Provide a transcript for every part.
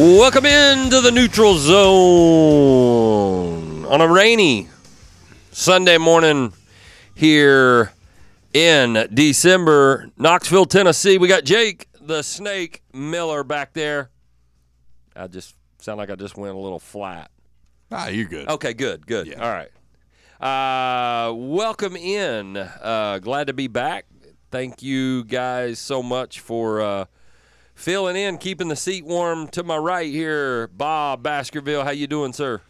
Welcome into the neutral zone on a rainy Sunday morning here in December, Knoxville, Tennessee. We got Jake the Snake Miller back there. I just sound like I just went a little flat. Ah, you're good. Okay, good, good. Yeah. All right. Uh, welcome in. Uh, glad to be back. Thank you guys so much for uh, filling in, keeping the seat warm. To my right here, Bob Baskerville. How you doing, sir?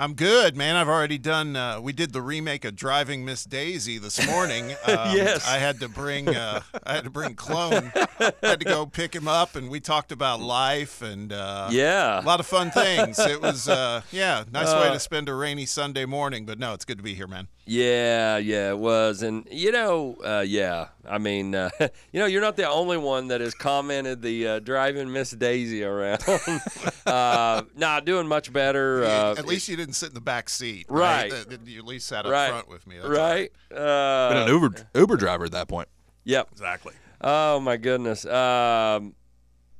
I'm good, man. I've already done. Uh, we did the remake of Driving Miss Daisy this morning. Um, Yes. I had to bring. Uh, I had to bring Clone. I had to go pick him up, and we talked about life and uh, Yeah. a lot of fun things. It was, uh, yeah, nice way Uh, to spend a rainy Sunday morning. But no, it's good to be here, man. Yeah, yeah, it was, and you know, uh, yeah. I mean, uh, you know, you're not the only one that has commented the uh, driving Miss Daisy around. uh, nah, doing much better. Uh, at least you didn't sit in the back seat, Right. right? Uh, You at least sat up Right. front with me. That's all right. right. Uh, Been an Uber Uber driver at that point. Yep. Exactly. Oh my goodness. Um,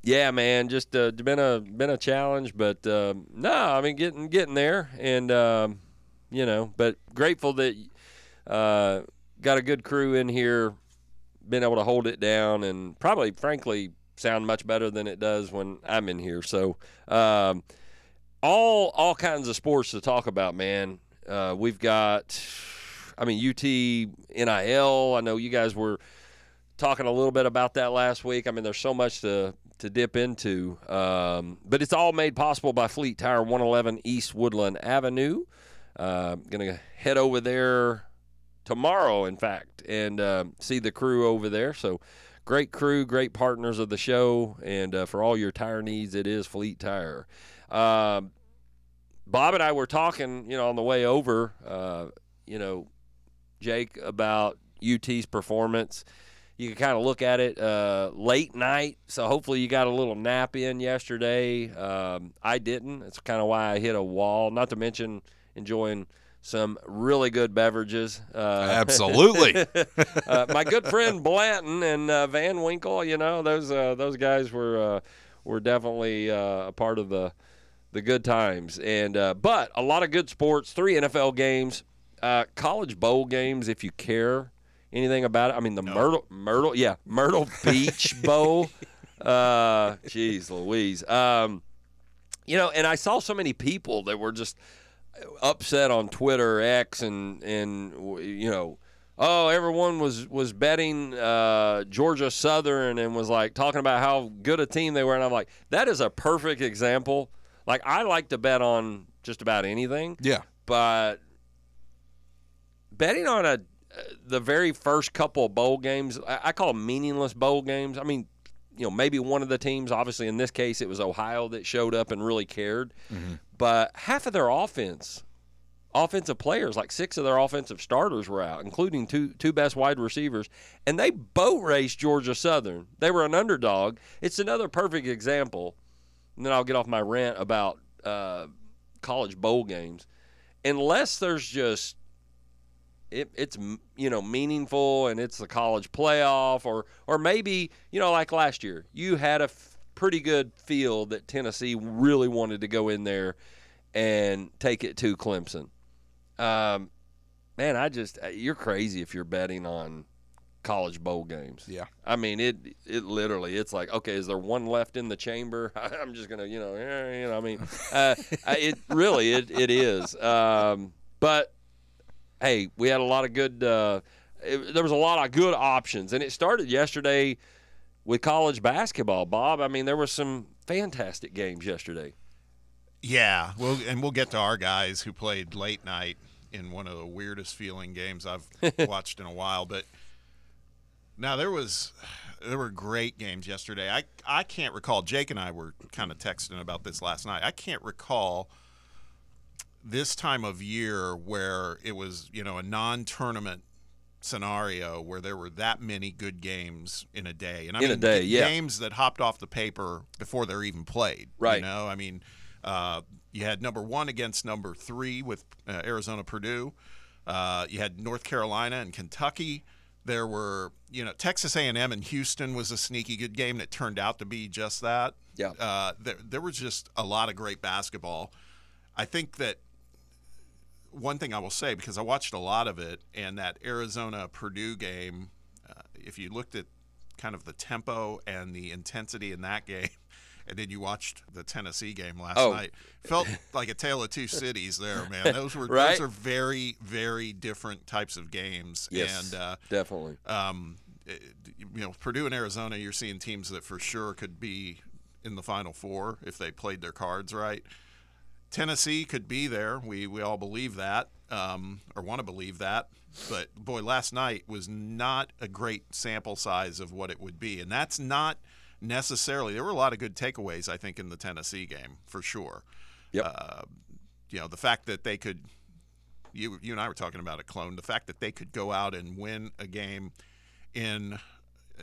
yeah, man, just uh, been a been a challenge, but um no, I mean getting getting there, and um, you know, but grateful that uh, got a good crew in here, been able to hold it down, and probably, frankly, sound much better than it does when I'm in here. So, um, all all kinds of sports to talk about, man. Uh, we've got, I mean, UT NIL. I know you guys were talking a little bit about that last week. I mean, there's so much to to dip into, um, but it's all made possible by Fleet Tire, 111 East Woodland Avenue. Uh, gonna head over there tomorrow, in fact, and uh, see the crew over there. So. Great crew, great partners of the show, and uh, for all your tire needs, it is Fleet Tire. Um, Bob and I were talking, you know, on the way over, uh, you know, Jake, about UT's performance. You can kind of look at it uh, late night, so hopefully you got a little nap in yesterday. Um, I didn't. That's kind of why I hit a wall. Not to mention enjoying some really good beverages. Uh, Absolutely. uh, my good friend Blanton and uh, Van Winkle, you know, those uh, those guys were uh, were definitely uh, a part of the the good times. And uh, but a lot of good sports, three NFL games, uh, college bowl games, if you care anything about it. I mean, the Myrtle Myrtle, yeah, Myrtle Beach Bowl. Uh, jeez, Louise. Um, you know, and I saw so many people that were just upset on Twitter, X, and and you know, oh, everyone was was betting uh, Georgia Southern and was like talking about how good a team they were, and I'm like, that is a perfect example. Like I like to bet on just about anything, yeah. but betting on a the very first couple of bowl games, I, I call them meaningless bowl games. I mean, you know, maybe one of the teams, obviously in this case, it was Ohio that showed up and really cared, but half of their offense, offensive players, like six of their offensive starters were out, including two two best wide receivers, and they boat raced Georgia Southern. They were an underdog. It's another perfect example. And then I'll get off my rant about uh, college bowl games. Unless there's just it, it's you know meaningful and it's the college playoff or or maybe you know like last year you had a f- pretty good feel that Tennessee really wanted to go in there and take it to Clemson. Um, man, I just uh, you're crazy if you're betting on college bowl games. Yeah. I mean it it literally it's like okay is there one left in the chamber? I'm just gonna you know you know I mean uh, it really it it is. Um, but hey, we had a lot of good. Uh, it, there was a lot of good options, and it started yesterday with college basketball. Bob, I mean, there were some fantastic games yesterday. Yeah, we'll and we'll get to our guys who played late night in one of the weirdest feeling games I've watched in a while. But now there was there were great games yesterday. I I can't recall. Jake and I were kind of texting about this last night. I can't recall this time of year where it was you know a non-tournament scenario where there were that many good games in a day, and I In a mean day, yeah. games that hopped off the paper before they're even played. Right. You know, I mean, uh, you had number one against number three with uh, Arizona Purdue. Uh, you had North Carolina and Kentucky. There were, you know, Texas A&M and Houston was a sneaky good game that turned out to be just that. Yeah. Uh, there, there was just a lot of great basketball. I think that one thing I will say because I watched a lot of it, and that Arizona Purdue game, uh, if you looked at kind of the tempo and the intensity in that game, and then you watched the Tennessee game last Oh. night, felt like a tale of two cities there, man. Those were Right? those are very very different types of games, Yes, and uh, definitely. um, you know, Purdue and Arizona, you're seeing teams that for sure could be in the Final Four if they played their cards right. Tennessee could be there. We we all believe that, um, or want to believe that. But boy, last night was not a great sample size of what it would be, and that's not necessarily. There were a lot of good takeaways, I think, in the Tennessee game for sure. Yep. Uh, you know, the fact that they could. You you and I were talking about it, clone. The fact that they could go out and win a game in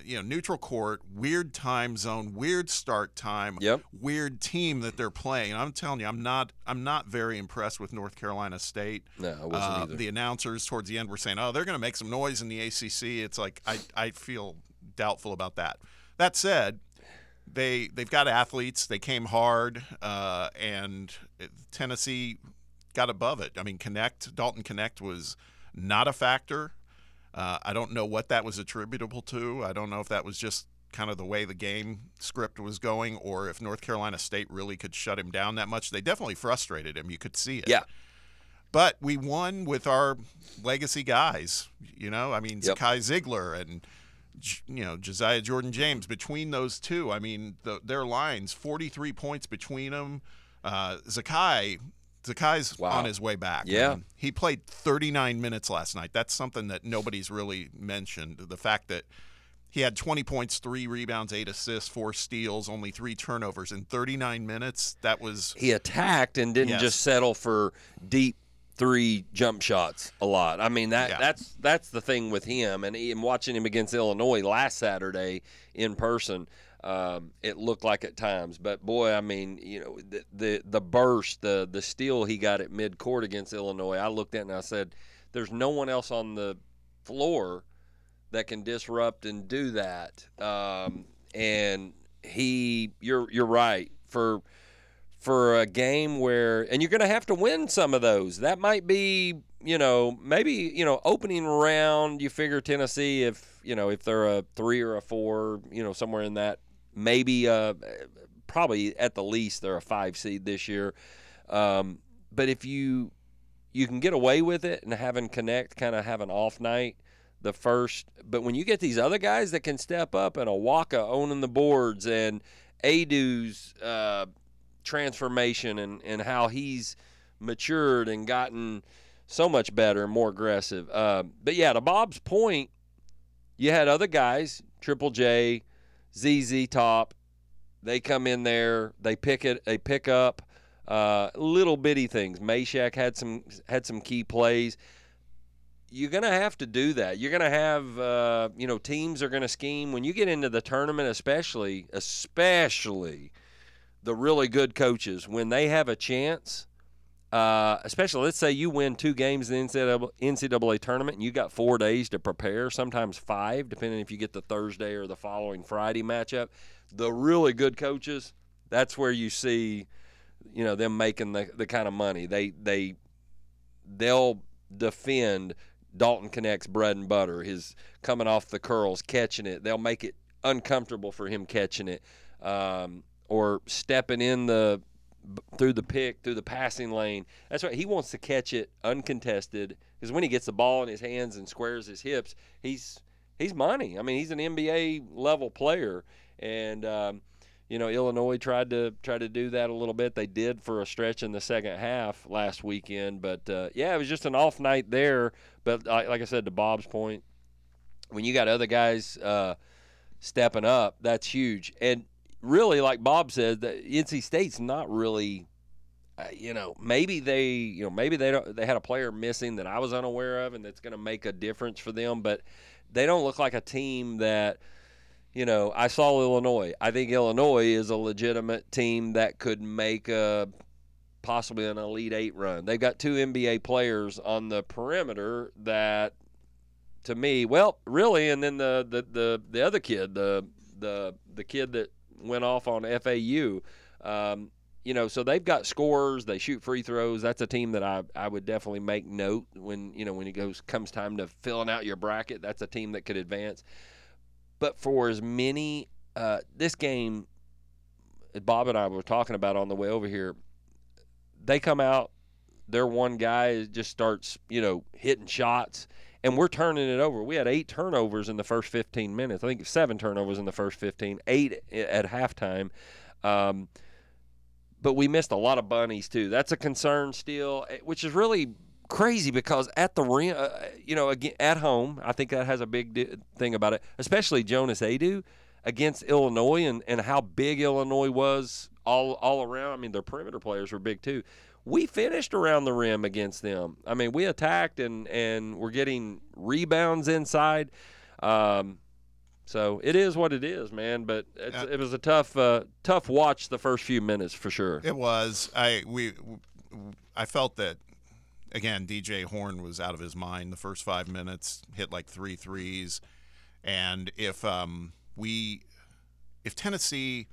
you know neutral court, weird time zone, weird start time, Yep. weird team that they're playing. I'm telling you, I'm not I'm not very impressed with North Carolina State. No, I wasn't Uh, either. the announcers towards the end were saying, "Oh, they're going to make some noise in the ACC." It's like I I feel doubtful about that. That said, they they've got athletes. They came hard, uh, and Tennessee got above it. I mean, Knecht Dalton Knecht was not a factor. Uh, I don't know what that was attributable to. I don't know if that was just kind of the way the game script was going, or if North Carolina State really could shut him down that much. They definitely frustrated him. You could see it. Yeah. But we won with our legacy guys. You know, I mean, Yep. Zakai Zeigler and you know Josiah Jordan James. Between those two, I mean, the, their lines, forty-three points between them. Uh, Zakai, Zakai's Wow. on his way back. Yeah. he played thirty-nine minutes last night. That's something that nobody's really mentioned. The fact that he had 20 points, three rebounds, eight assists, four steals, only three turnovers in 39 minutes. That was he attacked and didn't Yes. just settle for deep three jump shots a lot. I mean that Yeah. that's that's the thing with him and, and watching him against Illinois last Saturday in person. Um, it looked like at times, but boy, I mean, you know, the the, the burst, the the steal he got at mid court against Illinois. I looked at and I said, "There's no one else on the floor that can disrupt and do that." Um, and he, you're you're right for for a game where and you're going to have to win some of those. That might be, you know, maybe, you know, opening round you figure Tennessee if, you know, if they're a 3 or a 4, you know, somewhere in that maybe uh probably at the least they're a 5 seed this year. Um but if you you can get away with it and having Knecht kind of have an off night the first but when you get these other guys that can step up and Awaka owning the boards and Aidoo's uh transformation and, and how he's matured and gotten so much better and more aggressive. Uh, but yeah, to Bob's point, you had other guys, Triple J, ZZ Top. They come in there, they pick it, they pick up uh, little bitty things. Mashack had some had some key plays. You're gonna have to do that. You're gonna have uh, you know teams are gonna scheme when you get into the tournament, especially especially the really good coaches when they have a chance. Uh, especially, let's say you win two games in the NCAA, NCAA tournament and you got four days to prepare, sometimes five, depending if you get the Thursday or the following Friday matchup. The really good coaches, that's where you see, you know, them making the, the kind of money. They they they'll defend Dalton Knecht's bread and butter, his coming off the curls, catching it. They'll make it uncomfortable for him catching it, um, or stepping in the through the pick, through the passing lane. That's right. He wants to catch it uncontested because when he gets the ball in his hands and squares his hips, he's he's money. I mean, he's an NBA level player, and um, you know Illinois tried to try to do that a little bit. They did for a stretch in the second half last weekend, but uh, yeah, it was just an off night there. But like, like I said, to Bob's point, when you got other guys. Uh, stepping up, that's huge. And really, like Bob said, the NC State's not really. Uh, you know, maybe they, you know, maybe they don't. They had a player missing that I was unaware of, and that's going to make a difference for them. But they don't look like a team that, you know, I saw Illinois. I think Illinois is a legitimate team that could make a possibly an Elite Eight run. They've got two NBA players on the perimeter that, to me, well, really, and then the the the, the other kid, the the the kid that went off on FAU. Um, you know, so they've got scores. They shoot free throws. That's a team that I, I would definitely make note when you know when it goes comes time to filling out your bracket. That's a team that could advance. But for as many, uh, this game, Bob and I were talking about on the way over here. They come out, their one guy just starts you know hitting shots, and we're turning it over. We had eight turnovers in the first 15 minutes. I think seven turnovers in the first 15, eight at halftime. Um, but we missed a lot of bunnies too. That's a concern still, eh, which is really crazy because at the rim, uh, you know, again at home, I think that has a big thing about it, especially Jonas Aidoo against Illinois and, and how big Illinois was all all around. I mean, their perimeter players were big too. We finished around the rim against them. I mean, we attacked and and we're getting rebounds inside. Um, so it is what it is, man. But it's, Uh, it was a tough, uh, tough watch the first few minutes for sure. It was. I we I felt that again. DJ Horne was out of his mind the first five minutes. Hit like three threes, and if um we if Tennessee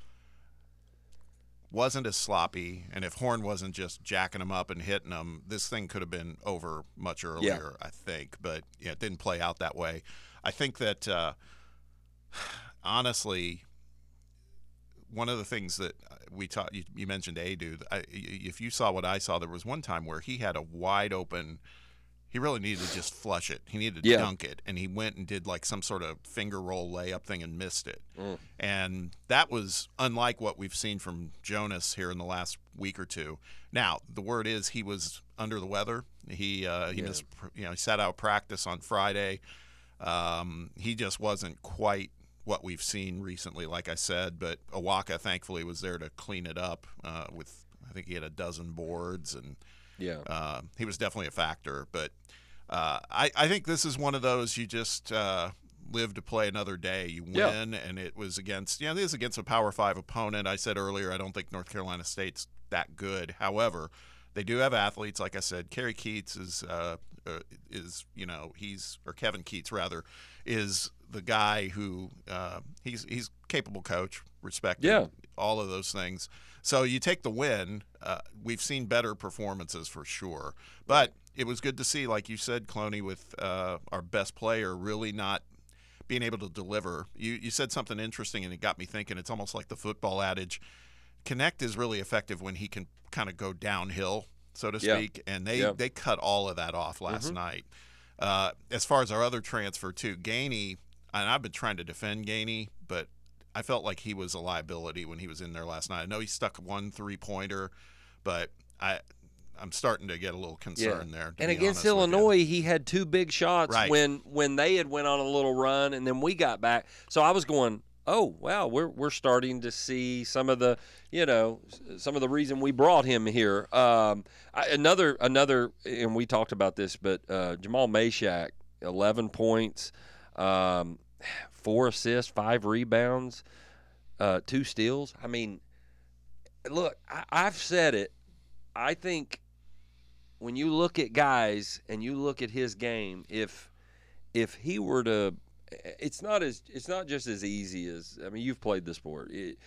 wasn't as sloppy, and if Horne wasn't just jacking them up and hitting them, this thing could have been over much earlier. I think, but yeah, it didn't play out that way. I think that uh, honestly, one of the things that we taught you, you mentioned Aidoo. I, if you saw what I saw, there was one time where he had a wide open. He really needed to just flush it. He needed to Yeah. dunk it, and he went and did like some sort of finger roll layup thing and missed it. Mm. And that was unlike what we've seen from Jonas here in the last week or two. Now the word is he was under the weather. He uh, he Yeah. missed you know he sat out practice on Friday. Um, he just wasn't quite what we've seen recently, like I said. But Awaka, thankfully, was there to clean it up uh, with, I think he had a dozen boards, and Yeah. uh, he was definitely a factor. But uh, I, I think this is one of those you just uh, live to play another day. You Yeah. win, and it was against, you know, this is against a Power Five opponent. I said earlier, I don't think North Carolina State's that good. However, they do have athletes, like I said. Kerry Keatts is uh, uh, is you know he's or Kevin Keatts rather is the guy who uh, he's he's capable coach, respected, Yeah. all of those things. So you take the win. Uh, we've seen better performances for sure, but it was good to see, like you said, Cloney, with uh, our best player really not being able to deliver. You you said something interesting, and it got me thinking. It's almost like the football adage: Knecht is really effective when he can kind of go downhill, so to Yeah. speak. And they Yeah. Mm-hmm. they cut all of that off last night. Uh, as far as our other transfer too, Gainey, and I've been trying to defend Gainey, but I felt like he was a liability when he was in there last night. I know he stuck one three pointer, but I I'm starting to get a little concerned there. And against honest with you. Illinois, he had two big shots Right. when when they had went on a little run, and then we got back. So I was going, oh wow, we're we're starting to see some of the you know some of the reason we brought him here. Um, I, another another, and we talked about this, but uh, Jamal Mashack, eleven points, um, four assists, five rebounds, uh, two steals. I mean, look, I, I've said it. I think when you look at guys and you look at his game, if if he were to, it's not as it's not just as easy as I mean you've played the sport. It,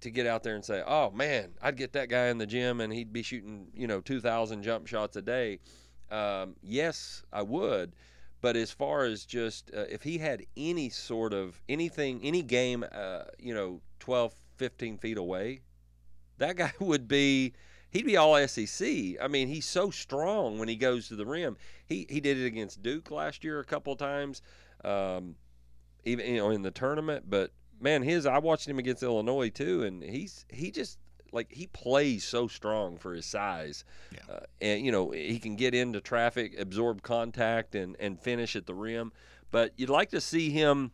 to get out there and say, "Oh man, I'd get that guy in the gym and he'd be shooting, you know, 2,000 jump shots a day." Um, yes, I would. But as far as just uh, if he had any sort of anything, any game, uh, you know, 12, 15 feet away, that guy would be he'd be all SEC. I mean, he's so strong when he goes to the rim. He he did it against Duke last year a couple of times, um, even you know in the tournament. But man, his I watched him against Illinois too, and he's he just like he plays so strong for his size, Yeah. uh, and you know he can get into traffic, absorb contact, and and finish at the rim. But you'd like to see him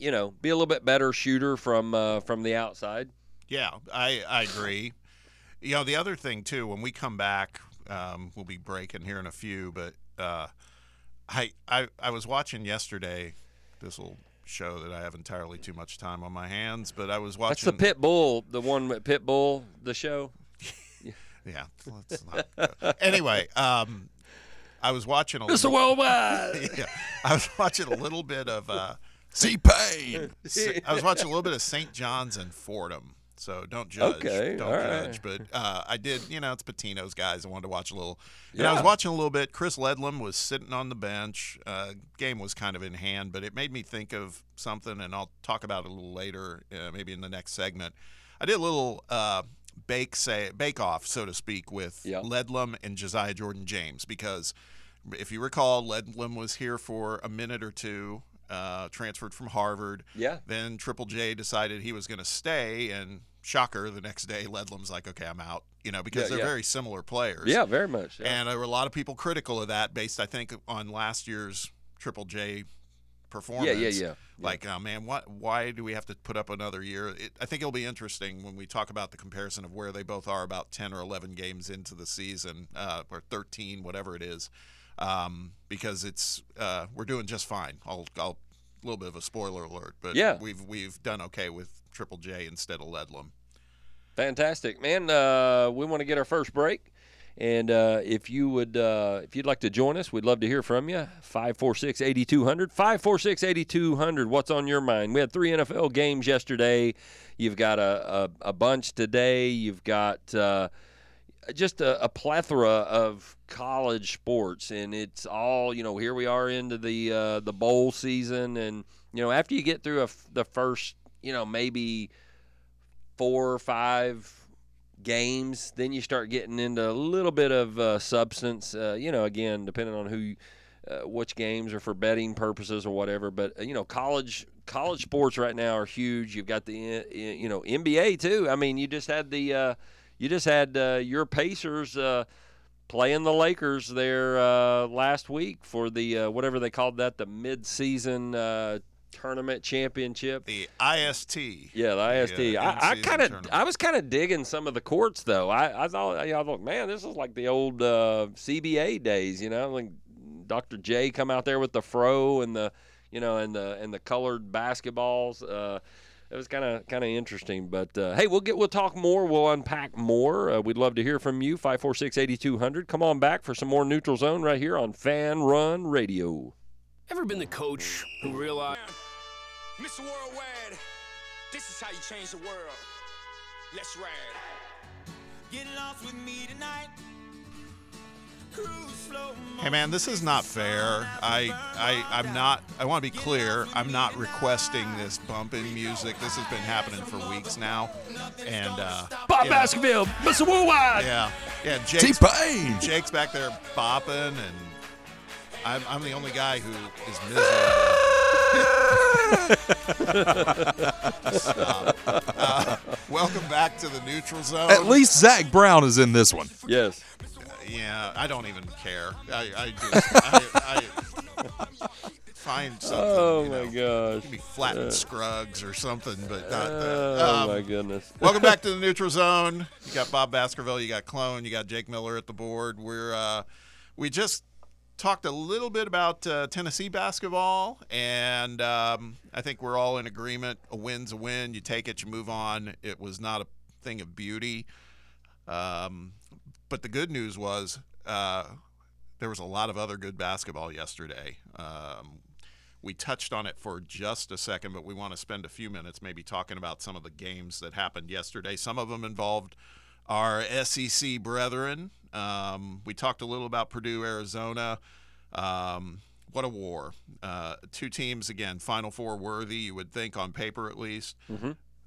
you know, be a little bit better shooter from uh, from the outside. Yeah, I, I agree. You know, the other thing too, when we come back, um, we'll be breaking here in a few, but uh, I, I I was watching yesterday this little show that I have entirely too much time on my hands, but I was watching. That's the Pitbull, the one with Pitbull, the show. Yeah, let's not anyway, um, I was watching a Mr. little, Worldwide. yeah, I was watching a little bit of uh, See Payne. I was watching a little bit of St. John's and Fordham. So don't judge. Okay, don't judge. right. But uh, I did, you know, it's Pitino's guys. I wanted to watch a little. And I was watching a little bit. Chris Ledlum was sitting on the bench. Uh, game was kind of in hand, but it made me think of something, and I'll talk about it a little later, uh, maybe in the next segment. I did a little uh, bake say bake off, so to speak, with Yeah. Ledlum and Josiah Jordan James because if you recall, Ledlum was here for a minute or two, uh, transferred from Harvard. Yeah. Then Triple J decided he was going to stay, and shocker, the next day Ledlum's like, "Okay, I'm out." You know, because Yeah, they're yeah. very similar players. Yeah, very much. Yeah. And there were a lot of people critical of that, based I think on last year's Triple J performance. yeah, yeah, yeah. Like, oh man, what? Why do we have to put up another year? It, I think it'll be interesting when we talk about the comparison of where they both are about ten or eleven games into the season, uh, or thirteen, whatever it is, um, because it's uh, we're doing just fine. I'll, I'll a little bit of a spoiler alert, but Yeah. we've we've done okay with Triple J instead of Ledlum. Fantastic, man. Uh, we want to get our first break, and uh, if you would, uh, if you'd like to join us, we'd love to hear from you. 546-8200, 546-8200. What's on your mind? We had three NFL games yesterday. You've got a, a, a bunch today. You've got uh, just a, a plethora of college sports, and it's all you know. Here we are into the uh, the bowl season, and you know after you get through a the first, you know maybe four or five games, then you start getting into a little bit of uh, substance. Uh, you know, again, depending on who, uh, which games are for betting purposes or whatever. But you know, college college sports right now are huge. You've got the uh, you know NBA too. I mean, you just had the uh, you just had uh, your Pacers. Uh, Playing the Lakers there uh, last week for the uh, whatever they called that, the mid-season uh, tournament championship. The IST. Yeah, the IST. Yeah, I, I kind of. I was kind of digging some of the courts though. I, I thought, I thought, man, this is like the old uh, CBA days. You know, like Dr. J come out there with the fro and the, you know, and the and the colored basketballs. It was kind of kind of interesting. But uh, hey, we'll get we'll talk more. We'll unpack more. Uh, we'd love to hear from you. Five four six eighty two hundred. Come on back for some more Neutral Zone right here on Fanrun Radio. Ever been the coach who realized Mr. Worldwide, this is how you change the world. Let's ride. Get lost with me tonight. Cruise slow Hey man, this is not fair. I I I'm not. I want to be clear. I'm not requesting this bumping music. This has been happening for weeks now, and uh, Bob yeah, Baskerville, Mr. Worldwide. Yeah, yeah. See Jake's, Payne. Jake's back there bopping, and I'm I'm the only guy who is miserable. Stop. Uh, welcome back to the neutral zone. At least Zac Brown is in this one. Yes. Yeah, I don't even care. I, I just I, I find something. Oh you my know, gosh. Maybe Flatt and Scruggs or something, but not Oh that. Um, my goodness. welcome back to the neutral zone. You got Bob Baskerville, you got Clone, you got Jake Miller at the board. We're uh, we just talked a little bit about uh, Tennessee basketball, and um, I think we're all in agreement. A win's a win. You take it, you move on. It was not a thing of beauty. Um, but the good news was uh, there was a lot of other good basketball yesterday. Um, we touched on it for just a second, but we want to spend a few minutes maybe talking about some of the games that happened yesterday. Some of them involved our SEC brethren. Um, we talked a little about Purdue, Arizona. Um, what a war. Uh, two teams, again, Final Four worthy, you would think, on paper at least.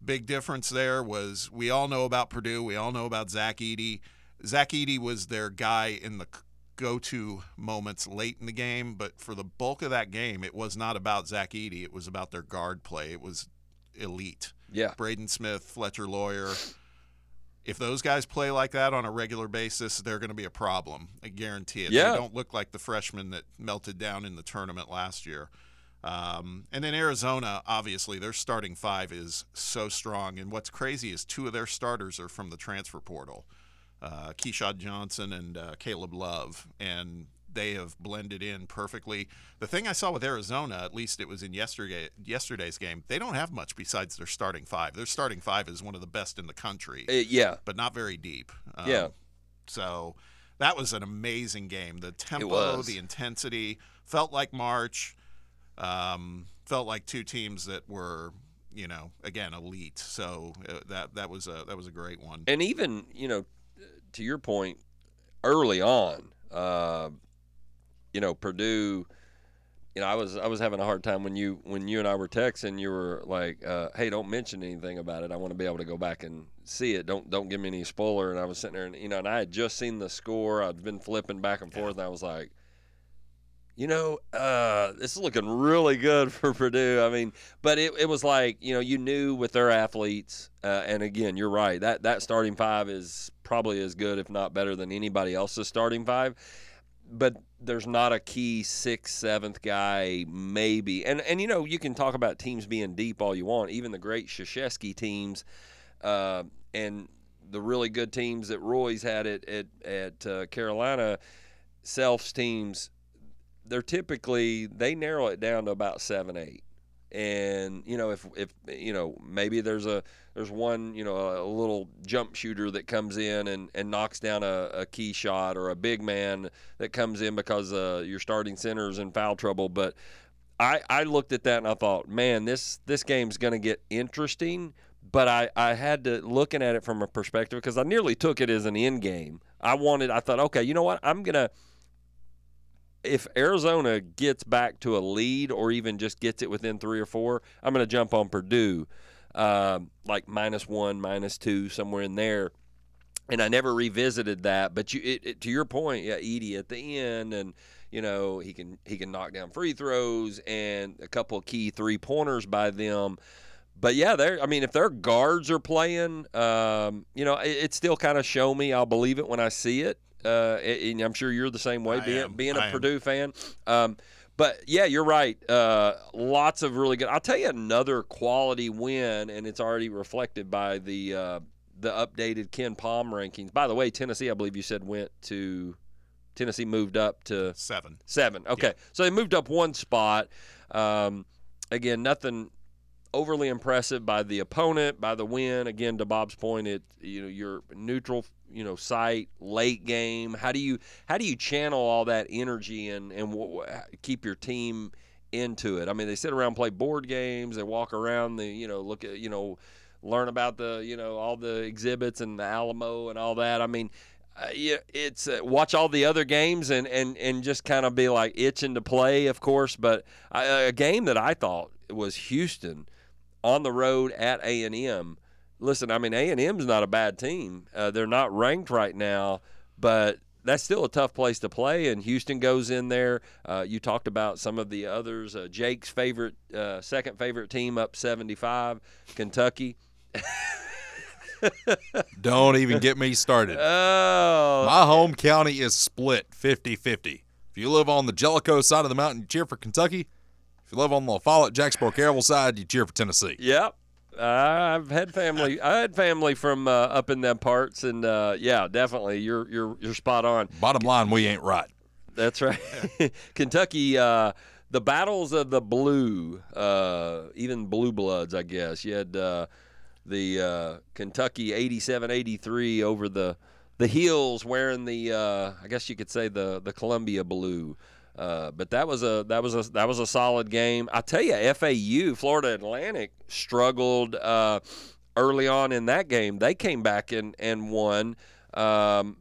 Big difference there was we all know about Purdue. We all know about Zach Edey. Zach Edey was their guy in the go to moments late in the game, but for the bulk of that game, it was not about Zach Edey. It was about their guard play. It was elite. Yeah. Braden Smith, Fletcher Loyer. If those guys play like that on a regular basis, they're going to be a problem. I guarantee it. Yeah. They don't look like the freshmen that melted down in the tournament last year. Um, and then Arizona, obviously, their starting five is so strong. And what's crazy is two of their starters are from the transfer portal uh, Keshad Johnson and uh, Caleb Love. And they have blended in perfectly. The thing I saw with Arizona, at least it was in yesterday yesterday's game, they don't have much besides their starting five. Their starting five is one of the best in the country, Uh, yeah, but not very deep. Um, Yeah. So that was an amazing game. The tempo, the intensity felt like March. Um, felt like two teams that were, you know, again elite. So uh, that that was a that was a great one. and even you know, to your point, early on, uh, you know, Purdue. You know, I was I was having a hard time when you when you and I were texting. You were like, uh, "Hey, don't mention anything about it. I want to be able to go back and see it. Don't don't give me any spoiler." And I was sitting there, and you know, and I had just seen the score. I'd been flipping back and forth, and I was like, you know, uh, this is looking really good for Purdue. I mean, but it, it was like, you know, you knew with their athletes, uh, and again, you're right. That that starting five is probably as good, if not better, than anybody else's starting five. But there's not a key sixth, seventh guy, maybe. And and you know, you can talk about teams being deep all you want. Even the great Krzyzewski teams, uh, and the really good teams that Roy's had at at, at uh, Carolina, Self's teams they're typically they narrow it down to about seven eight and you know if if you know maybe there's a there's one you know a little jump shooter that comes in and and knocks down a, a key shot or a big man that comes in because uh, your starting center is in foul trouble but I, I looked at that and I thought, man, this this game's going to get interesting. But I, I had to looking at it from a perspective because I nearly took it as an end game. I wanted, I thought, okay, you know what? I'm gonna if Arizona gets back to a lead or even just gets it within three or four, I'm going to jump on Purdue, um, like minus one, minus two, somewhere in there. And I never revisited that, but you, it, it, to your point, yeah, Edey at the end, and you know he can he can knock down free throws and a couple of key three pointers by them. But yeah, they're. I mean, if their guards are playing, um, you know, it, it's still kind of show me. I'll believe it when I see it. Uh, and I'm sure you're the same way, I being am. being a I am. Purdue fan. Um, but yeah, you're right. Uh, lots of really good. I'll tell you another quality win, and it's already reflected by the uh, the updated KenPom rankings. By the way, Tennessee, I believe you said went to Tennessee moved up to Seven. Seven. Okay. So they moved up one spot. Um, again, nothing overly impressive by the opponent, by the win. Again, to Bob's point, it you know your neutral you know site late game. How do you how do you channel all that energy and and w- keep your team into it? I mean, they sit around play board games. They walk around the you know look at you know learn about the you know all the exhibits and the Alamo and all that. I mean. Uh, yeah, it's uh, watch all the other games and, and, and just kind of be like itching to play, of course. But I, a game that I thought was Houston on the road at A and M. Listen, I mean A and M's not a bad team. Uh, they're not ranked right now, but that's still a tough place to play. And Houston goes in there. Uh, you talked about some of the others. Uh, Jake's favorite, uh, second favorite team up 75, Kentucky. Don't even get me started. Oh, My home county is split 50 50. If you live on the Jellico side of the mountain, cheer for Kentucky. If you live on the Follett, Jacksboro, Caryville side, you cheer for Tennessee. Yep. I've had family. I had family from uh, up in them parts, and uh, yeah, definitely, you're you're you're spot on. Bottom line, we ain't right. That's right. Kentucky, uh, the battles of the blue, uh, even blue bloods, I guess. You had uh, the uh, Kentucky 87-83 over the the heels wearing the uh, I guess you could say the the Columbia blue. Uh, but that was a that was a that was a solid game. I tell you, FAU Florida Atlantic struggled uh, early on in that game. They came back and and won. Um,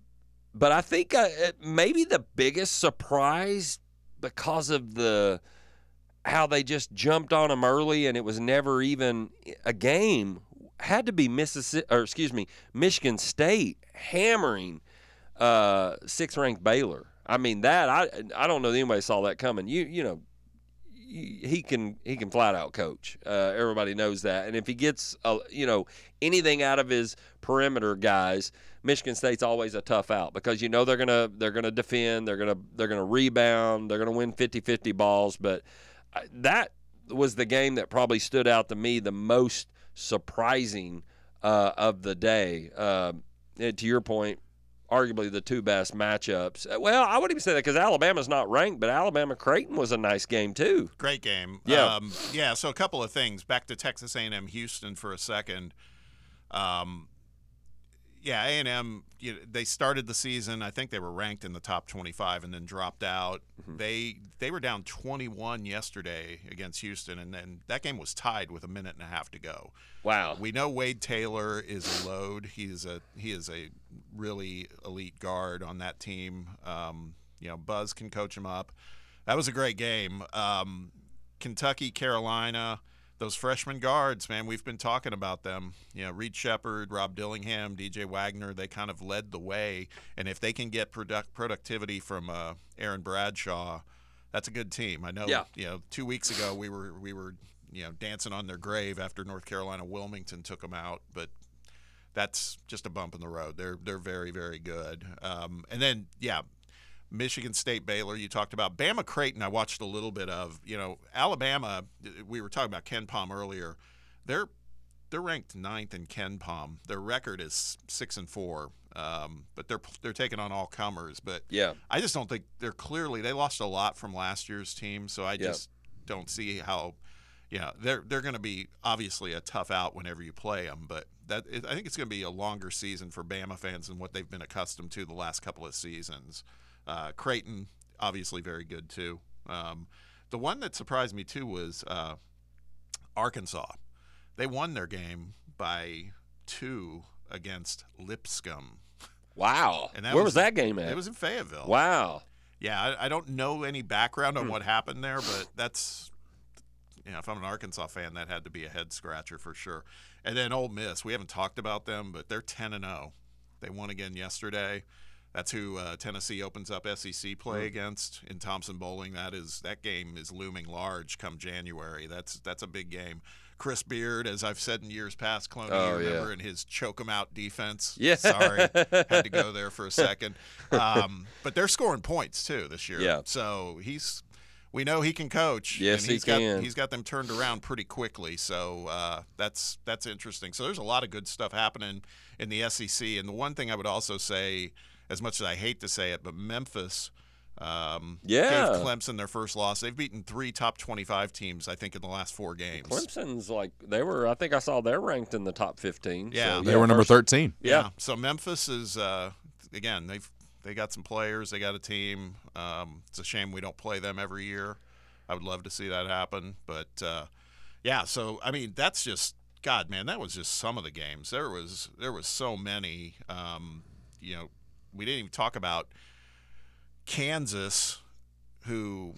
but I think uh, maybe the biggest surprise because of the how they just jumped on them early and it was never even a game had to be Mississippi or excuse me Michigan State hammering uh, sixth ranked Baylor. I mean that I I don't know that anybody saw that coming. You you know he can he can flat out coach. Uh, everybody knows that. And if he gets uh, you know anything out of his perimeter guys, Michigan State's always a tough out because you know they're gonna they're gonna defend, they're gonna they're gonna rebound, they're gonna win 50-50 balls. But that was the game that probably stood out to me the most surprising uh, of the day. And to your point, arguably the two best matchups. Uh, Well, I wouldn't even say that because Alabama's not ranked, but Alabama Creighton was a nice game too. Great game. Yeah. Um, yeah. So a couple of things. Back to Texas A&M Houston for a second. Um, yeah, A&M. You know, they started the season. I think they were ranked in the top 25 and then dropped out. They they were down 21 yesterday against Houston, and then that game was tied with a minute and a half to go. Wow. We know Wade Taylor is a load. He is a he is a really elite guard on that team. Um, you know, Buzz can coach him up. That was a great game. Um, Kentucky, Carolina, those freshman guards, man, we've been talking about them. You know, Reed Sheppard, Rob Dillingham, DJ Wagner, they kind of led the way. And if they can get product productivity from uh, Aaron Bradshaw, that's a good team. I know. Yeah. You know, two weeks ago we were we were you know dancing on their grave after North Carolina Wilmington took them out, but that's just a bump in the road. They're they're very very good. Um, and then yeah, Michigan State Baylor. You talked about Bama Creighton. I watched a little bit of. You know Alabama. We were talking about KenPom earlier. They're they're ranked ninth in KenPom. Their record is six and four. Um, but they're they're taking on all comers. But Yeah. I just don't think they're clearly they lost a lot from last year's team, so I Yeah. just don't see how. Yeah, they're they're going to be obviously a tough out whenever you play them, but that I think it's going to be a longer season for Bama fans than what they've been accustomed to the last couple of seasons. Uh, Creighton obviously very good too. Um, the one that surprised me too was uh, Arkansas. They won their game by two against Lipscomb. Wow. And Where was- was, that game at? It was in Fayetteville. wow. Yeah, I, I don't know any background on what happened there, but that's, you know, if I'm an Arkansas fan, that had to be a head scratcher for sure. And then Ole Miss, we haven't talked about them, but they're 10 and 0. They won again yesterday. That's who uh, Tennessee opens up SEC play against in Thompson-Boling. That is that game is looming large come January. That's that's a big game. Chris Beard, as I've said in years past, Cloney, Oh, you yeah. remember in his choke 'em out defense. Yeah. sorry, had to go there for a second. Um, but they're scoring points too this year. Yeah. So he's, we know he can coach. Yes, and he he's got, can. He's got them turned around pretty quickly. So uh, that's that's interesting. So there's a lot of good stuff happening in the SEC. And the one thing I would also say, as much as I hate to say it, but Memphis. Um, Yeah. gave Clemson their first loss. They've beaten three top 25 teams, I think, in the last four games. Clemson's like they were. I think I saw they're ranked in the top fifteen. Yeah. So, They were number first- 13. Yeah. So Memphis is uh, again they've they got some players, they got a team. Um, it's a shame we don't play them every year. I would love to see that happen, but uh, yeah. So I mean that's just God, man. That was just some of the games. There was there was so many. Um, you know, we didn't even talk about Kansas, who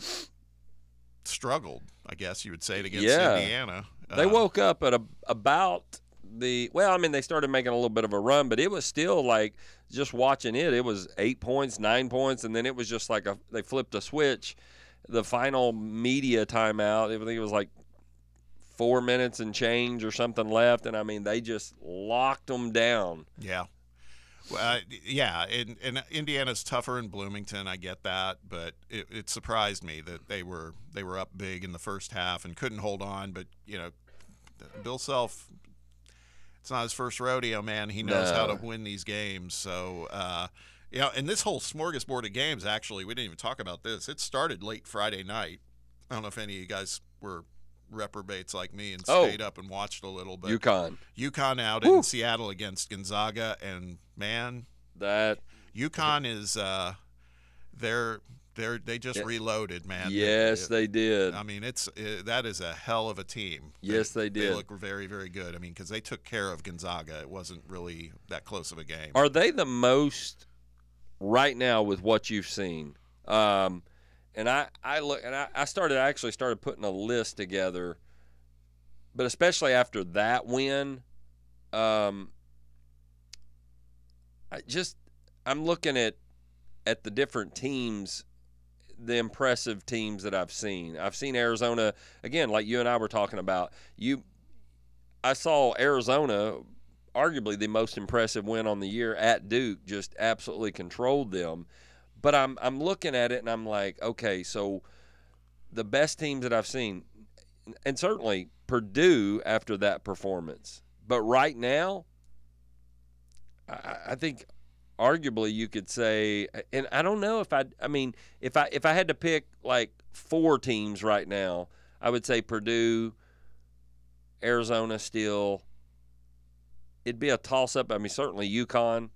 struggled. I guess you would say it against Yeah. Indiana. They Uh, woke up at a, about the well. I mean, they started making a little bit of a run, but it was still like just watching it. It was eight points, nine points, and then it was just like a they flipped a switch. The final media timeout, I think it was like four minutes and change or something left, and I mean they just locked them down. Yeah. Uh, yeah, and, and Indiana's tougher in Bloomington. I get that, but it, it surprised me that they were they were up big in the first half and couldn't hold on. But you know, Bill Self, it's not his first rodeo, man. He knows how to win these games. So, uh, you know, and this whole smorgasbord of games, actually, we didn't even talk about this. It started late Friday night. I don't know if any of you guys were reprobates like me and Oh. stayed up and watched a little, bit. UConn. UConn out in Seattle against Gonzaga, and man, That UConn is uh, they're they're they just Yeah. reloaded, man. yes, It- they did. I mean, it's it, that is a hell of a team. Yes, they They did. They look very very good. I mean, because they took care of Gonzaga. It wasn't really that close of a game. Are they the most right now with what you've seen? Um, and I, I look and I, I started I actually started putting a list together, but especially after that win, um, I just I'm looking at at the different teams, the impressive teams that I've seen. I've seen Arizona again, like you and I were talking about. You, I saw Arizona arguably the most impressive win on the year at Duke, just absolutely controlled them. But I'm I'm looking at it and I'm like, okay, so the best teams that I've seen, and certainly Purdue after that performance. But right now, I, I think arguably you could say, and I don't know if I, I mean, if I if I had to pick like four teams right now, I would say Purdue, Arizona still. It'd be a toss up. I mean, certainly UConn.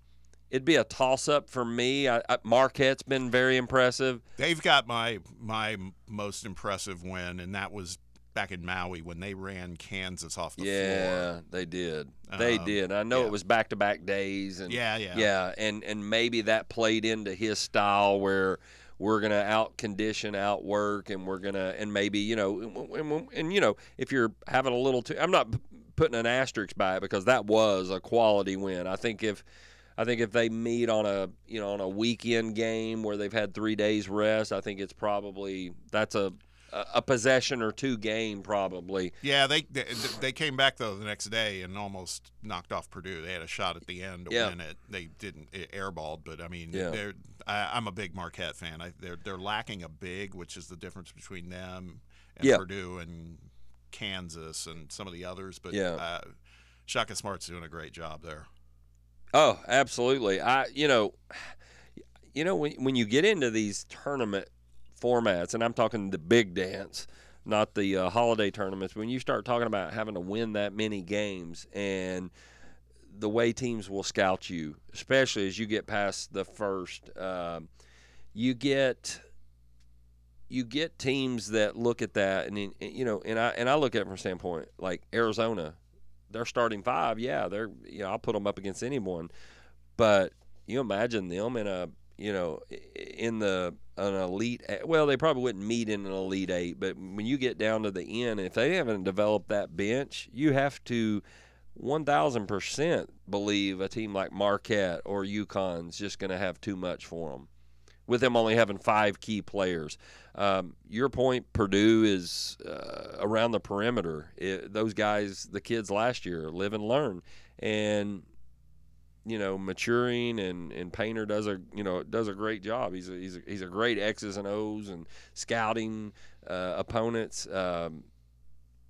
It'd be a toss up for me. I, I, Marquette's been very impressive. They've got my my most impressive win, and that was back in Maui when they ran Kansas off the yeah, floor. Yeah, they did. They Um, did. I know yeah. it was back to back days, and Yeah, yeah. yeah, and and maybe that played into his style where we're gonna out condition, outwork, and we're gonna and maybe you know, and, and, and, you know, if you're having a little too, I'm not p- putting an asterisk by it because that was a quality win. I think if. I think if they meet on a you know on a weekend game where they've had three days rest, I think it's probably that's a a possession or two game probably. Yeah, they, they they came back though the next day and almost knocked off Purdue. They had a shot at the end to Yeah. win it. They didn't it airballed, but I mean, Yeah. they're I, I'm a big Marquette fan. I, they're they're lacking a big, which is the difference between them and Yeah. Purdue and Kansas and some of the others. But Yeah. uh, Shaka Smart's doing a great job there. Oh, absolutely. I you know you know when when you get into these tournament formats and I'm talking the big dance, not the uh, holiday tournaments, when you start talking about having to win that many games and the way teams will scout you, especially as you get past the first um, you get you get teams that look at that and, you know and I and I look at it from a standpoint like Arizona they're starting five, yeah, they're you know I'll put them up against anyone, but you imagine them in a you know in the an elite well they probably wouldn't meet in an elite eight, but when you get down to the end, if they haven't developed that bench, you have to one thousand percent believe a team like Marquette or UConn's just going to have too much for them with them only having five key players. Um, your point, Purdue is uh, around the perimeter. It, those guys, the kids last year, live and learn, and you know, maturing and, and Painter does a you know does a great job. He's a, he's a, he's a great X's and O's and scouting uh, opponents. Um,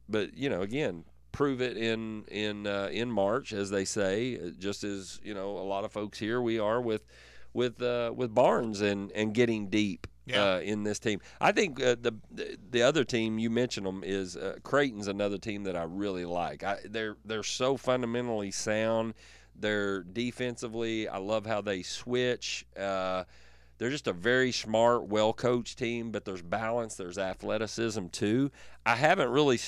but you know, again, prove it in in uh, in March, as they say. Just as you know, a lot of folks here we are with with uh, with Barnes and and getting deep. Yeah. Uh, in this team, I think uh, the the other team you mentioned them is uh, Creighton's another team that I really like. I, they're they're so fundamentally sound. They're defensively. I love how they switch. Uh, they're just a very smart, well coached team, but there's balance, there's athleticism too. I haven't really,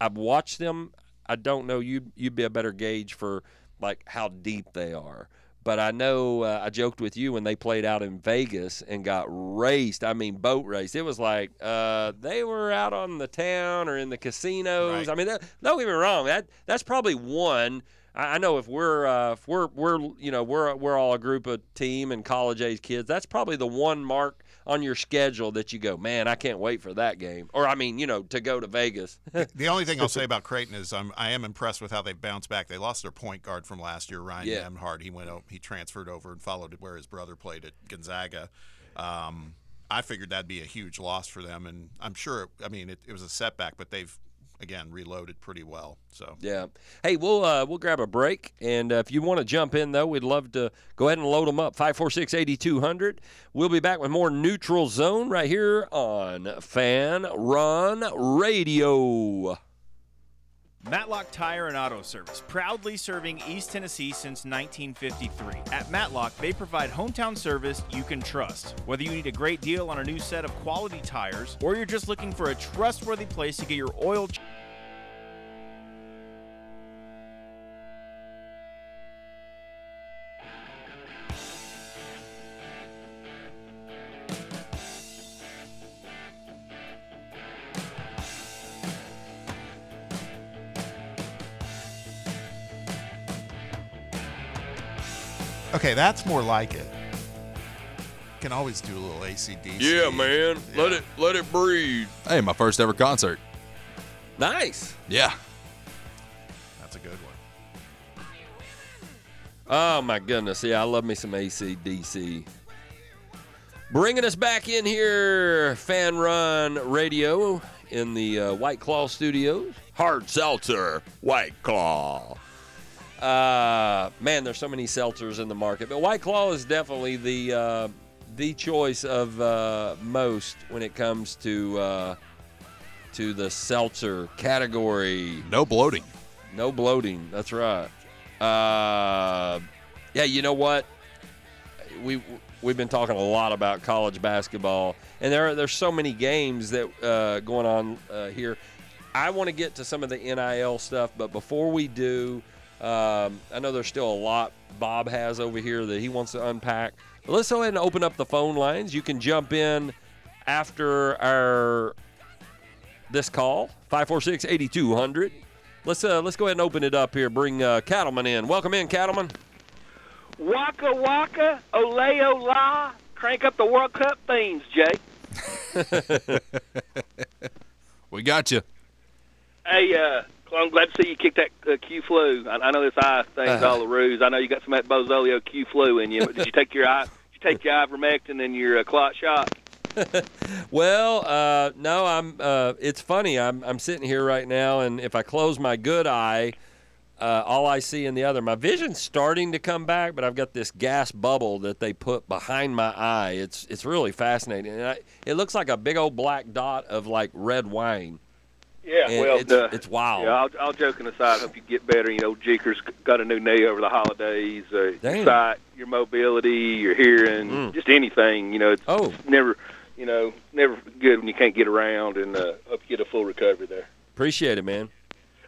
I've watched them. I don't know. You you'd be a better gauge for like how deep they are. But I know uh, I joked with you when they played out in Vegas and got raced. I mean, boat race. It was like uh, they were out on the town or in the casinos. Right. I mean, that, don't get me wrong. That that's probably one. I I know if we're uh, if we're we're you know we're we're all a group of team and college age kids. That's probably the one mark on your schedule that you go, man, I can't wait for that game. Or I mean, you know, to go to Vegas. The only thing I'll say about Creighton is I'm, I am impressed with how they've bounced back. They lost their point guard from last year, Ryan Yeah. Nembhard. He went he transferred over and followed where his brother played at Gonzaga. Um, I figured that'd be a huge loss for them, and I'm sure. I mean, it, it was a setback, but they've again reloaded pretty well. So Yeah. Hey, we'll uh, we'll grab a break, and uh, if you want to jump in though, we'd love to go ahead and load them up. 546-8200. We'll be back with more Neutral Zone right here on Fanrun Radio. Matlock Tire and Auto Service, proudly serving East Tennessee since 1953. At Matlock, they provide hometown service you can trust. Whether you need a great deal on a new set of quality tires, or you're just looking for a trustworthy place to get your oil. ch- okay, that's more like it. Can always do a little ACDC. Yeah, man. Yeah. Let it let it breathe. Hey, my first ever concert. Nice. Yeah. That's a good one. Oh my goodness. Yeah, I love me some ACDC. Bringing us back in here, Fanrun Radio in the uh, White Claw Studios. Hard seltzer, White Claw. Uh, man, there's so many seltzers in the market, but White Claw is definitely the uh, the choice of uh, most when it comes to uh, to the seltzer category. No bloating. No bloating. That's right. Uh, yeah, you know what? We we've been talking a lot about college basketball, and there are, there's so many games that uh, going on uh, here. I want to get to some of the NIL stuff, but before we do, um, I know there's still a lot Bob has over here that he wants to unpack. But let's go ahead and open up the phone lines. You can jump in after our this call 546-8200. Let's uh, let's go ahead and open it up here. Bring uh, Cattleman in. Welcome in, Cattleman. Waka waka, ole ola. Crank up the World Cup themes, Jay. We got you. Hey, uh, Clone, glad to see you kick that uh, Q flu. I, I know this eye thing's Uh-huh. all a ruse. I know you got some of that Bozolio Q flu in you. But did you take your eye? Did you take your ivermectin and your uh, clot shot? Well, uh, no, I'm. Uh, it's funny. I'm I'm sitting here right now, and if I close my good eye, uh, all I see in the other, my vision's starting to come back, but I've got this gas bubble that they put behind my eye. It's it's really fascinating, and I, it looks like a big old black dot of like red wine. Yeah, And well, it's, uh, it's wild. Yeah, all, all joking aside, hope you get better. You know, Jeekers got a new knee over the holidays. Uh, your sight, your mobility, your hearing, Mm. just anything. You know, it's, Oh. it's never, you know, never good when you can't get around. And uh, hope you get a full recovery there. Appreciate it, man.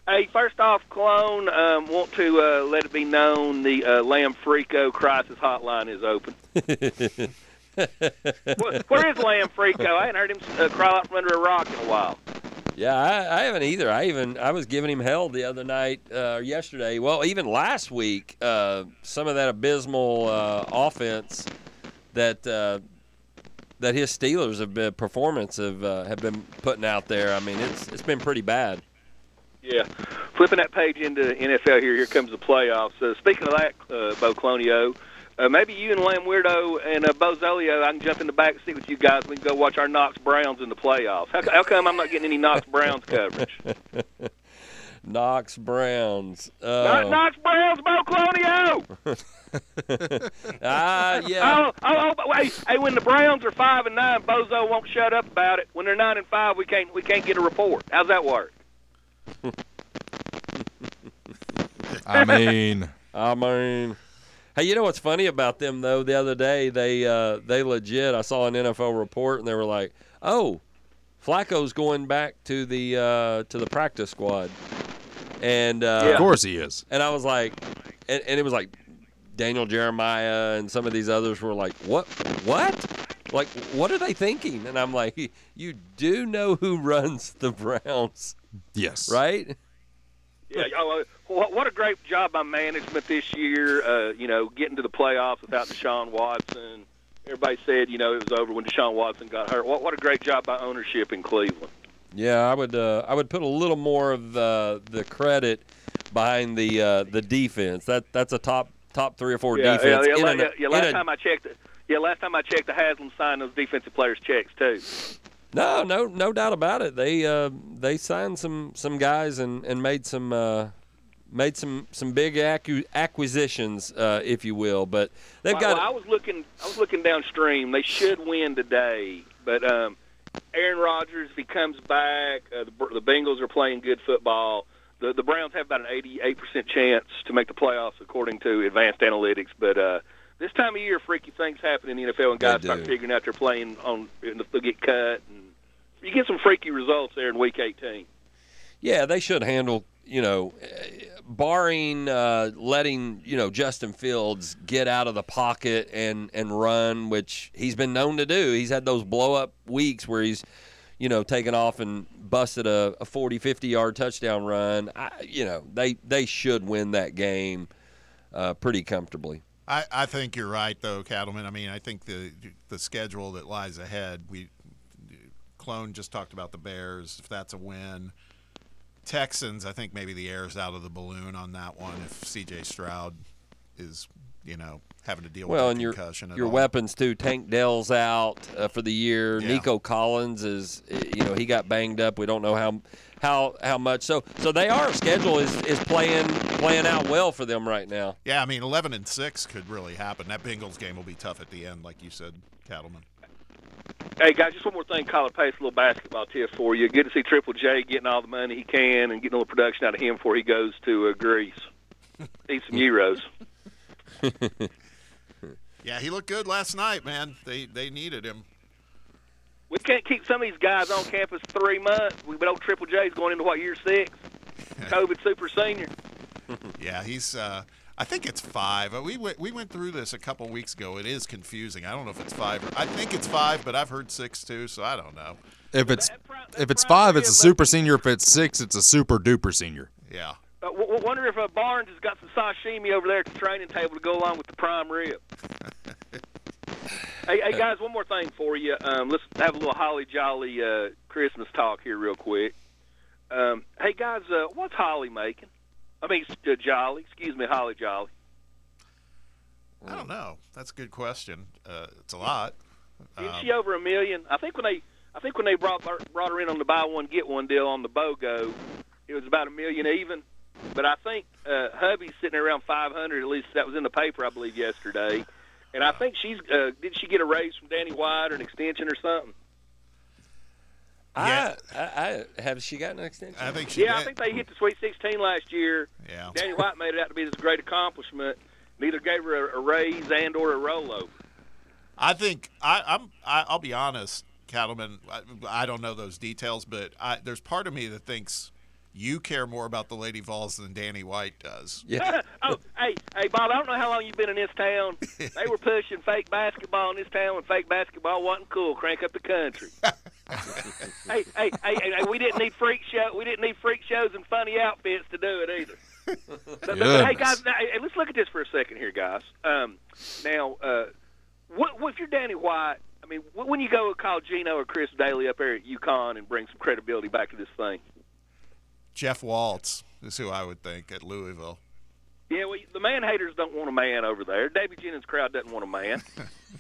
Hey, first off, Clone, um, want to uh, let it be known the uh, Lamb Frico crisis hotline is open. where, where is Lamb Frico? I hadn't heard him uh, crawl out from under a rock in a while. Yeah, I, I haven't either. I even I was giving him hell the other night, uh, yesterday. Well, even last week, uh, some of that abysmal uh, offense that uh, that his Steelers have been performance have uh, have been putting out there. I mean, it's it's been pretty bad. Yeah. Flipping that page into NFL here, here comes the playoffs. Uh, speaking of that, uh, Bo Clonio, uh, maybe you and Lamb Weirdo and uh, Bo Zolio, I can jump in the back seat with you guys. We can go watch our Knox Browns in the playoffs. How, how come I'm not getting any Knox Browns coverage? Knox Browns. Not Oh, Knox Browns, Bo Clonio! ah, yeah. Oh, oh, oh, but wait. Hey, when the Browns are five and nine, Bozo won't shut up about it. When they're nine and five, we can't we can't get a report. How's that work? I mean, I mean, hey, you know what's funny about them though? The other day, they uh, they legit. I saw an NFL report, and they were like, "Oh, Flacco's going back to the uh, to the practice squad," and uh, of course he is. and I was like, and, and it was like Daniel Jeremiah and some of these others were like, "What? What? Like, what are they thinking?" And I'm like, "You do know who runs the Browns, Yes. right?" Yeah, oh, what a great job by management this year. Uh, you know, getting to the playoffs without Deshaun Watson. Everybody said, you know, it was over when Deshaun Watson got hurt. What what a great job by ownership in Cleveland. Yeah, I would. Uh, I would put a little more of the the credit behind the uh, the defense. That that's a top top three or four Yeah, yeah, defense. yeah, in la- an- yeah, yeah, in Last a- time I checked, yeah, last time I checked, the Haslam signed those defensive players' checks too. No, no, no doubt about it. They uh, they signed some some guys and, and made some uh, made some some big accu- acquisitions, uh, if you will. But they've Well, got well, I was looking. I was looking downstream. They should win today, but um, Aaron Rodgers, if he comes back, uh, the, the Bengals are playing good football. The the Browns have about an 88 percent chance to make the playoffs according to advanced analytics. But uh, this time of year, freaky things happen in the NFL, and guys start figuring out they're playing on. They'll get cut, and you get some freaky results there in Week 18. Yeah, they should handle, you know, barring uh, letting, you know, Justin Fields get out of the pocket and, and run, which he's been known to do. He's had those blow up weeks where he's, you know, taken off and busted a, a 40, 50 yard touchdown run. I, you know, they, they should win that game uh, pretty comfortably. I, I think you're right, though, Cattleman. I mean, I think the the schedule that lies ahead. We clone just talked about the Bears. If that's a win, Texans. I think maybe the air's out of the balloon on that one. If C.J. Stroud is you know having to deal Well, with and your your all. weapons too. Tank Dell's out uh, for the year. Yeah. Nico Collins is, uh, you know, he got banged up. We don't know how how how much. So so they are schedule is is playing playing out well for them right now. Yeah, I mean, eleven and six could really happen. That Bengals game will be tough at the end, like you said, Cattleman. Hey guys, just one more thing. Colin Pace, a little basketball tip for you. Good to see Triple J getting all the money he can and getting a little production out of him before he goes to uh, Greece. Eat some euros. Yeah, he looked good last night, man. They they needed him. We can't keep some of these guys on campus three months. We old Triple J's going into what year six? COVID super senior. Yeah, he's. Uh, I think it's five. Uh, We went we went through this a couple weeks ago. It is confusing. I don't know if it's five. Or, I think it's five, but I've heard six too, so I don't know. If it's That pri- if it's five, it's a super senior. If it's six, it's a super duper senior. Yeah. Uh, w- w- wonder if uh, Barnes has got some sashimi over there at the training table to go along with the prime rib. hey, hey guys, one more thing for you. Um, let's have a little holly jolly uh, Christmas talk here, real quick. Um, hey guys, uh, what's Holly making? I mean, uh, Jolly. Excuse me, Holly Jolly. I don't know. That's a good question. Uh, it's a lot. Isn't Um, she over a million? I think when they, I think when they brought her, brought her in on the buy one get one deal on the BOGO, it was about a million even. But I think uh, hubby's sitting around five hundred. At least that was in the paper, I believe, yesterday. And I think she's uh, did she get a raise from Danny White or an extension or something? Yeah. I, I, I have she gotten an extension? I think she. Yeah, I think they hit the Sweet Sixteen last year. Yeah. Danny White made it out to be this great accomplishment. Neither gave her a, a raise and or a rollover. I think I, I'm. I, I'll be honest, Cattleman. I, I don't know those details, but I, there's part of me that thinks you care more about the Lady Vols than Danny White does. yeah. oh, hey, hey, Bob. I don't know how long you've been in this town. They were pushing fake basketball in this town when fake basketball wasn't cool. Crank up the country. hey, hey, hey, hey, we didn't need freak show. We didn't need freak shows and funny outfits to do it either. But, but, hey, guys, now, hey, let's look at this for a second here, guys. Um, now, uh, what, what if you're Danny White? I mean, wh- when you go call Gino or Chris Dailey up there at UConn and bring some credibility back to this thing? Jeff Walz is who I would think at Louisville. Yeah, well, the man haters don't want a man over there. David Jennings' crowd doesn't want a man.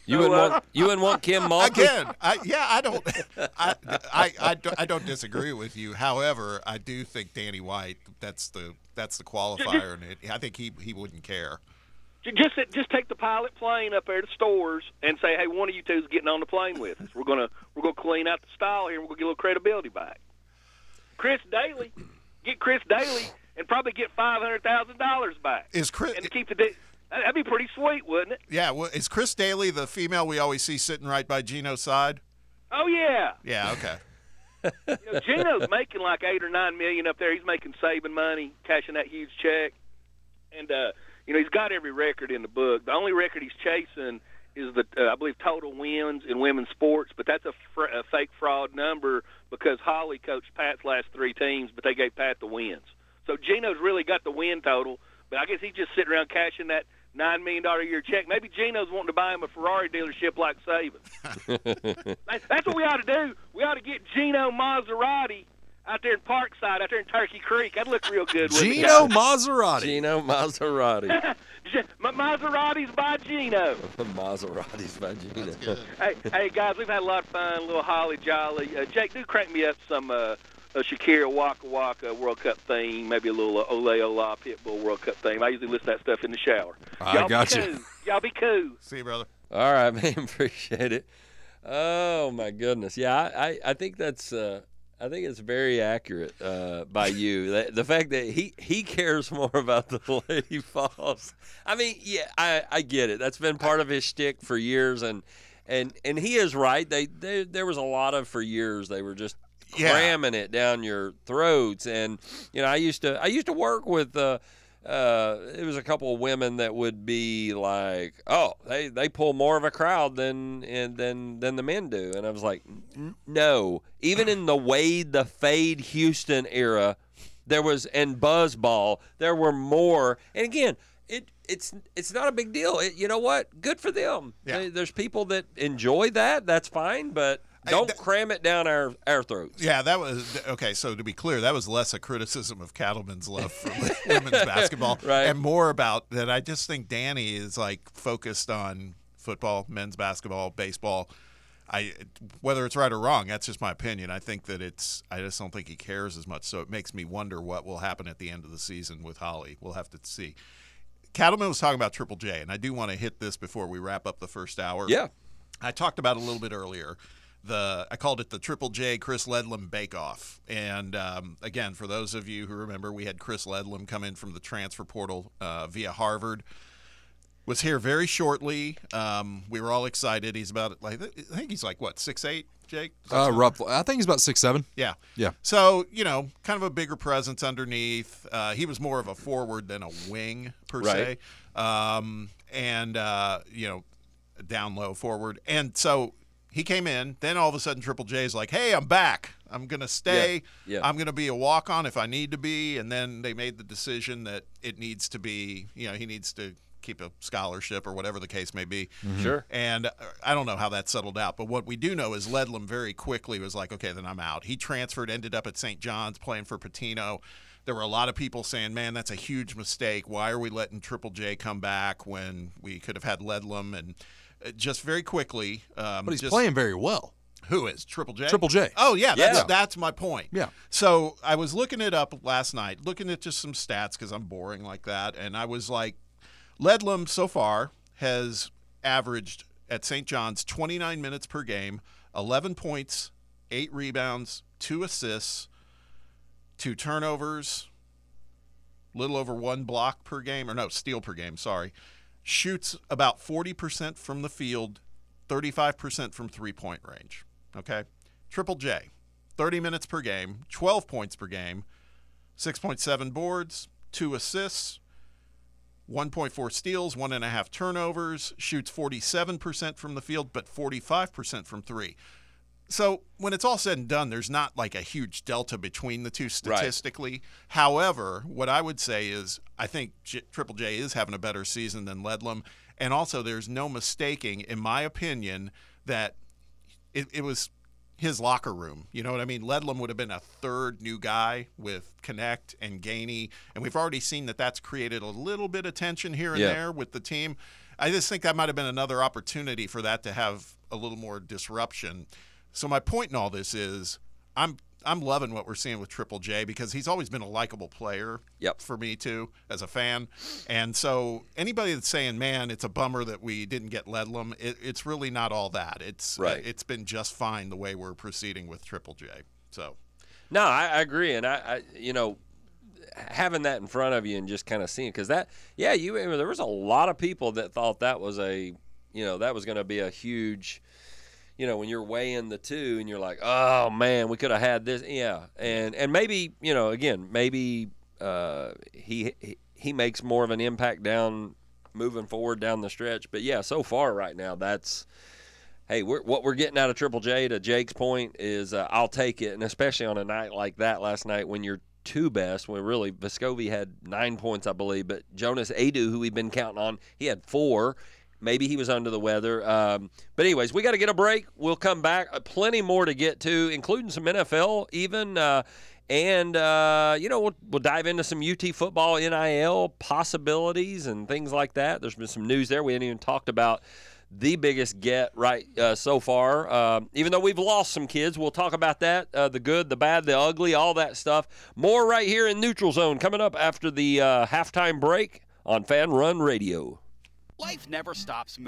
You So, wouldn't uh, want you wouldn't want Kim Maltby. Again, I, yeah, I don't, I, I, I, don't, I don't disagree with you. However, I do think Danny White. That's the that's the qualifier, and it, I think he he wouldn't care. Just just take the pilot plane up there to Storrs and say, hey, one of you two's getting on the plane with us. We're gonna we're gonna clean out the style here. and We're gonna get a little credibility back. Chris Dailey, get Chris Dailey and probably get five hundred thousand dollars back. Is Chris? And to keep the da- that'd be pretty sweet, wouldn't it? Yeah, well, is Chris Dailey the female we always see sitting right by Gino's side? Oh yeah. Yeah, okay. You know, Gino's making like eight or nine million up there. He's making saving money, cashing that huge check, and uh, you know he's got every record in the book. The only record he's chasing is the uh, I believe total wins in women's sports, but that's a, fr- a fake fraud number because Holly coached Pat's last three teams, but they gave Pat the wins. So Gino's really got the win total, but I guess he's just sitting around cashing that nine million dollar a year check. Maybe Gino's wanting to buy him a Ferrari dealership like Saban. That's what we ought to do. We ought to get Gino Maserati out there in Parkside, out there in Turkey Creek. That'd look real good. wouldn't Gino guys? Maserati. Gino Maserati. Maserati's by Gino. Maserati's by Gino. Hey, hey guys, we've had a lot of fun. A little holly jolly. Uh, Jake, do crank me up some uh, a Shakira Waka Waka World Cup theme, maybe a little uh, Ole Ola Pitbull World Cup theme. I usually listen to that stuff in the shower. I Y'all got be you. cool. Y'all be cool. See you, brother. All right, man. Appreciate it. Oh my goodness. Yeah, I, I, I think that's uh, I think it's very accurate uh, by you. the, the fact that he, he cares more about the Lady Vols. I mean, yeah, I, I get it. That's been part of his shtick for years, and and and he is right. They, they there was a lot of for years they were just Yeah. cramming it down your throats, and you know I used to I used to work with. Uh, uh, it was a couple of women that would be like, "Oh, they, they pull more of a crowd than and than than the men do," and I was like, "No." Even in the Wade the Fade Houston era, there was and Buzzball, there were more. And again, it it's it's not a big deal. It, you know what? Good for them. Yeah. There's people that enjoy that. That's fine, but Don't that- cram it down our our throats. Yeah, that was okay. So to be clear, that was less a criticism of Cattleman's love for women's basketball, Right. and more about that. I just think Danny is like focused on football, men's basketball, baseball. I whether it's right or wrong, that's just my opinion. I think that it's. I just don't think he cares as much. So it makes me wonder what will happen at the end of the season with Holly. We'll have to see. Cattleman was talking about Triple J, and I do want to hit this before we wrap up the first hour. Yeah. I talked about it a little bit earlier. The I called it the Triple J Chris Ledlum Bake Off, and um, again, for those of you who remember, we had Chris Ledlum come in from the transfer portal uh, via Harvard. Was here very shortly. Um, we were all excited. He's about like I think he's like what six eight, Jake. Uh, roughly. I think he's about six seven. yeah. Yeah. So, you know, kind of a bigger presence underneath. Uh, he was more of a forward than a wing, per Right. se. Um, and, uh, you know, down low forward. And so he came in. Then all of a sudden, Triple J is like, hey, I'm back. I'm going to stay. Yeah. I'm going to be a walk on if I need to be. And then they made the decision that it needs to be, you know, he needs to keep a scholarship or whatever the case may be. Sure. And uh, I don't know how that settled out, but what we do know is Ledlum very quickly was like, okay, then I'm out. He transferred, ended up at St. John's playing for Pitino. There were a lot of people saying, man, that's a huge mistake. Why are we letting Triple J come back when we could have had Ledlum? And just very quickly. Um, But he's just- playing very well. Who is Triple J? Triple J. Oh yeah, that's Yeah. that's my point. Yeah. So I was looking it up last night, looking at just some stats because I'm boring like that, and I was like, Ledlum so far has averaged at St. John's 29 minutes per game, 11 points, eight rebounds, two assists, two turnovers, little over one block per game, or no, steal per game. Sorry, shoots about 40% from the field, 35% from three point range. Okay. Triple J, 30 minutes per game, 12 points per game, 6.7 boards, two assists, 1.4 steals, one and a half turnovers, shoots 47% from the field, but 45% from three. So when it's all said and done, there's not like a huge delta between the two statistically. However, what I would say is I think J- Triple J is having a better season than Ledlum, and also there's no mistaking, in my opinion, that it, it was his locker room. You know what I mean? Ledlum would have been a third new guy with Knecht and Gainey, and we've already seen that that's created a little bit of tension here and Yeah. there with the team. I just think that might have been another opportunity for that to have a little more disruption. So my point in all this is, I'm I'm loving what we're seeing with Triple J because he's always been a likable player. Yep. For me too, as a fan, and so anybody that's saying, "Man, it's a bummer that we didn't get Ledlum," it, it's really not all that. It's Right. it's been just fine the way we're proceeding with Triple J. So No, I, I agree, and I, I, you know, having that in front of you and just kind of seeing because that, yeah, you there was a lot of people that thought that was a, you know, that was going to be a huge, you know, when you're weighing the two and you're like, oh man, we could have had this, yeah, and and maybe you know, again, maybe uh, he he- he makes more of an impact down moving forward down the stretch, but yeah, so far right now that's hey, we're, what we're getting out of Triple J to Jake's point is uh, I'll take it, and especially on a night like that last night when you're two best, when really Vescovi had nine points, I believe, but Jonas Aidoo, who we've been counting on, he had four. Maybe he was under the weather. Um, but anyways, we got to get a break. We'll come back. Uh, plenty more to get to, including some NFL even. Uh, and uh, you know we'll, we'll dive into some UT football NIL possibilities and things like that. There's been some news there. We haven't even talked about the biggest get right uh, so far. Um, even though we've lost some kids, we'll talk about that uh, the good, the bad, the ugly, all that stuff. More right here in Neutral Zone coming up after the uh, halftime break on Fanrun Radio. Life never stops moving.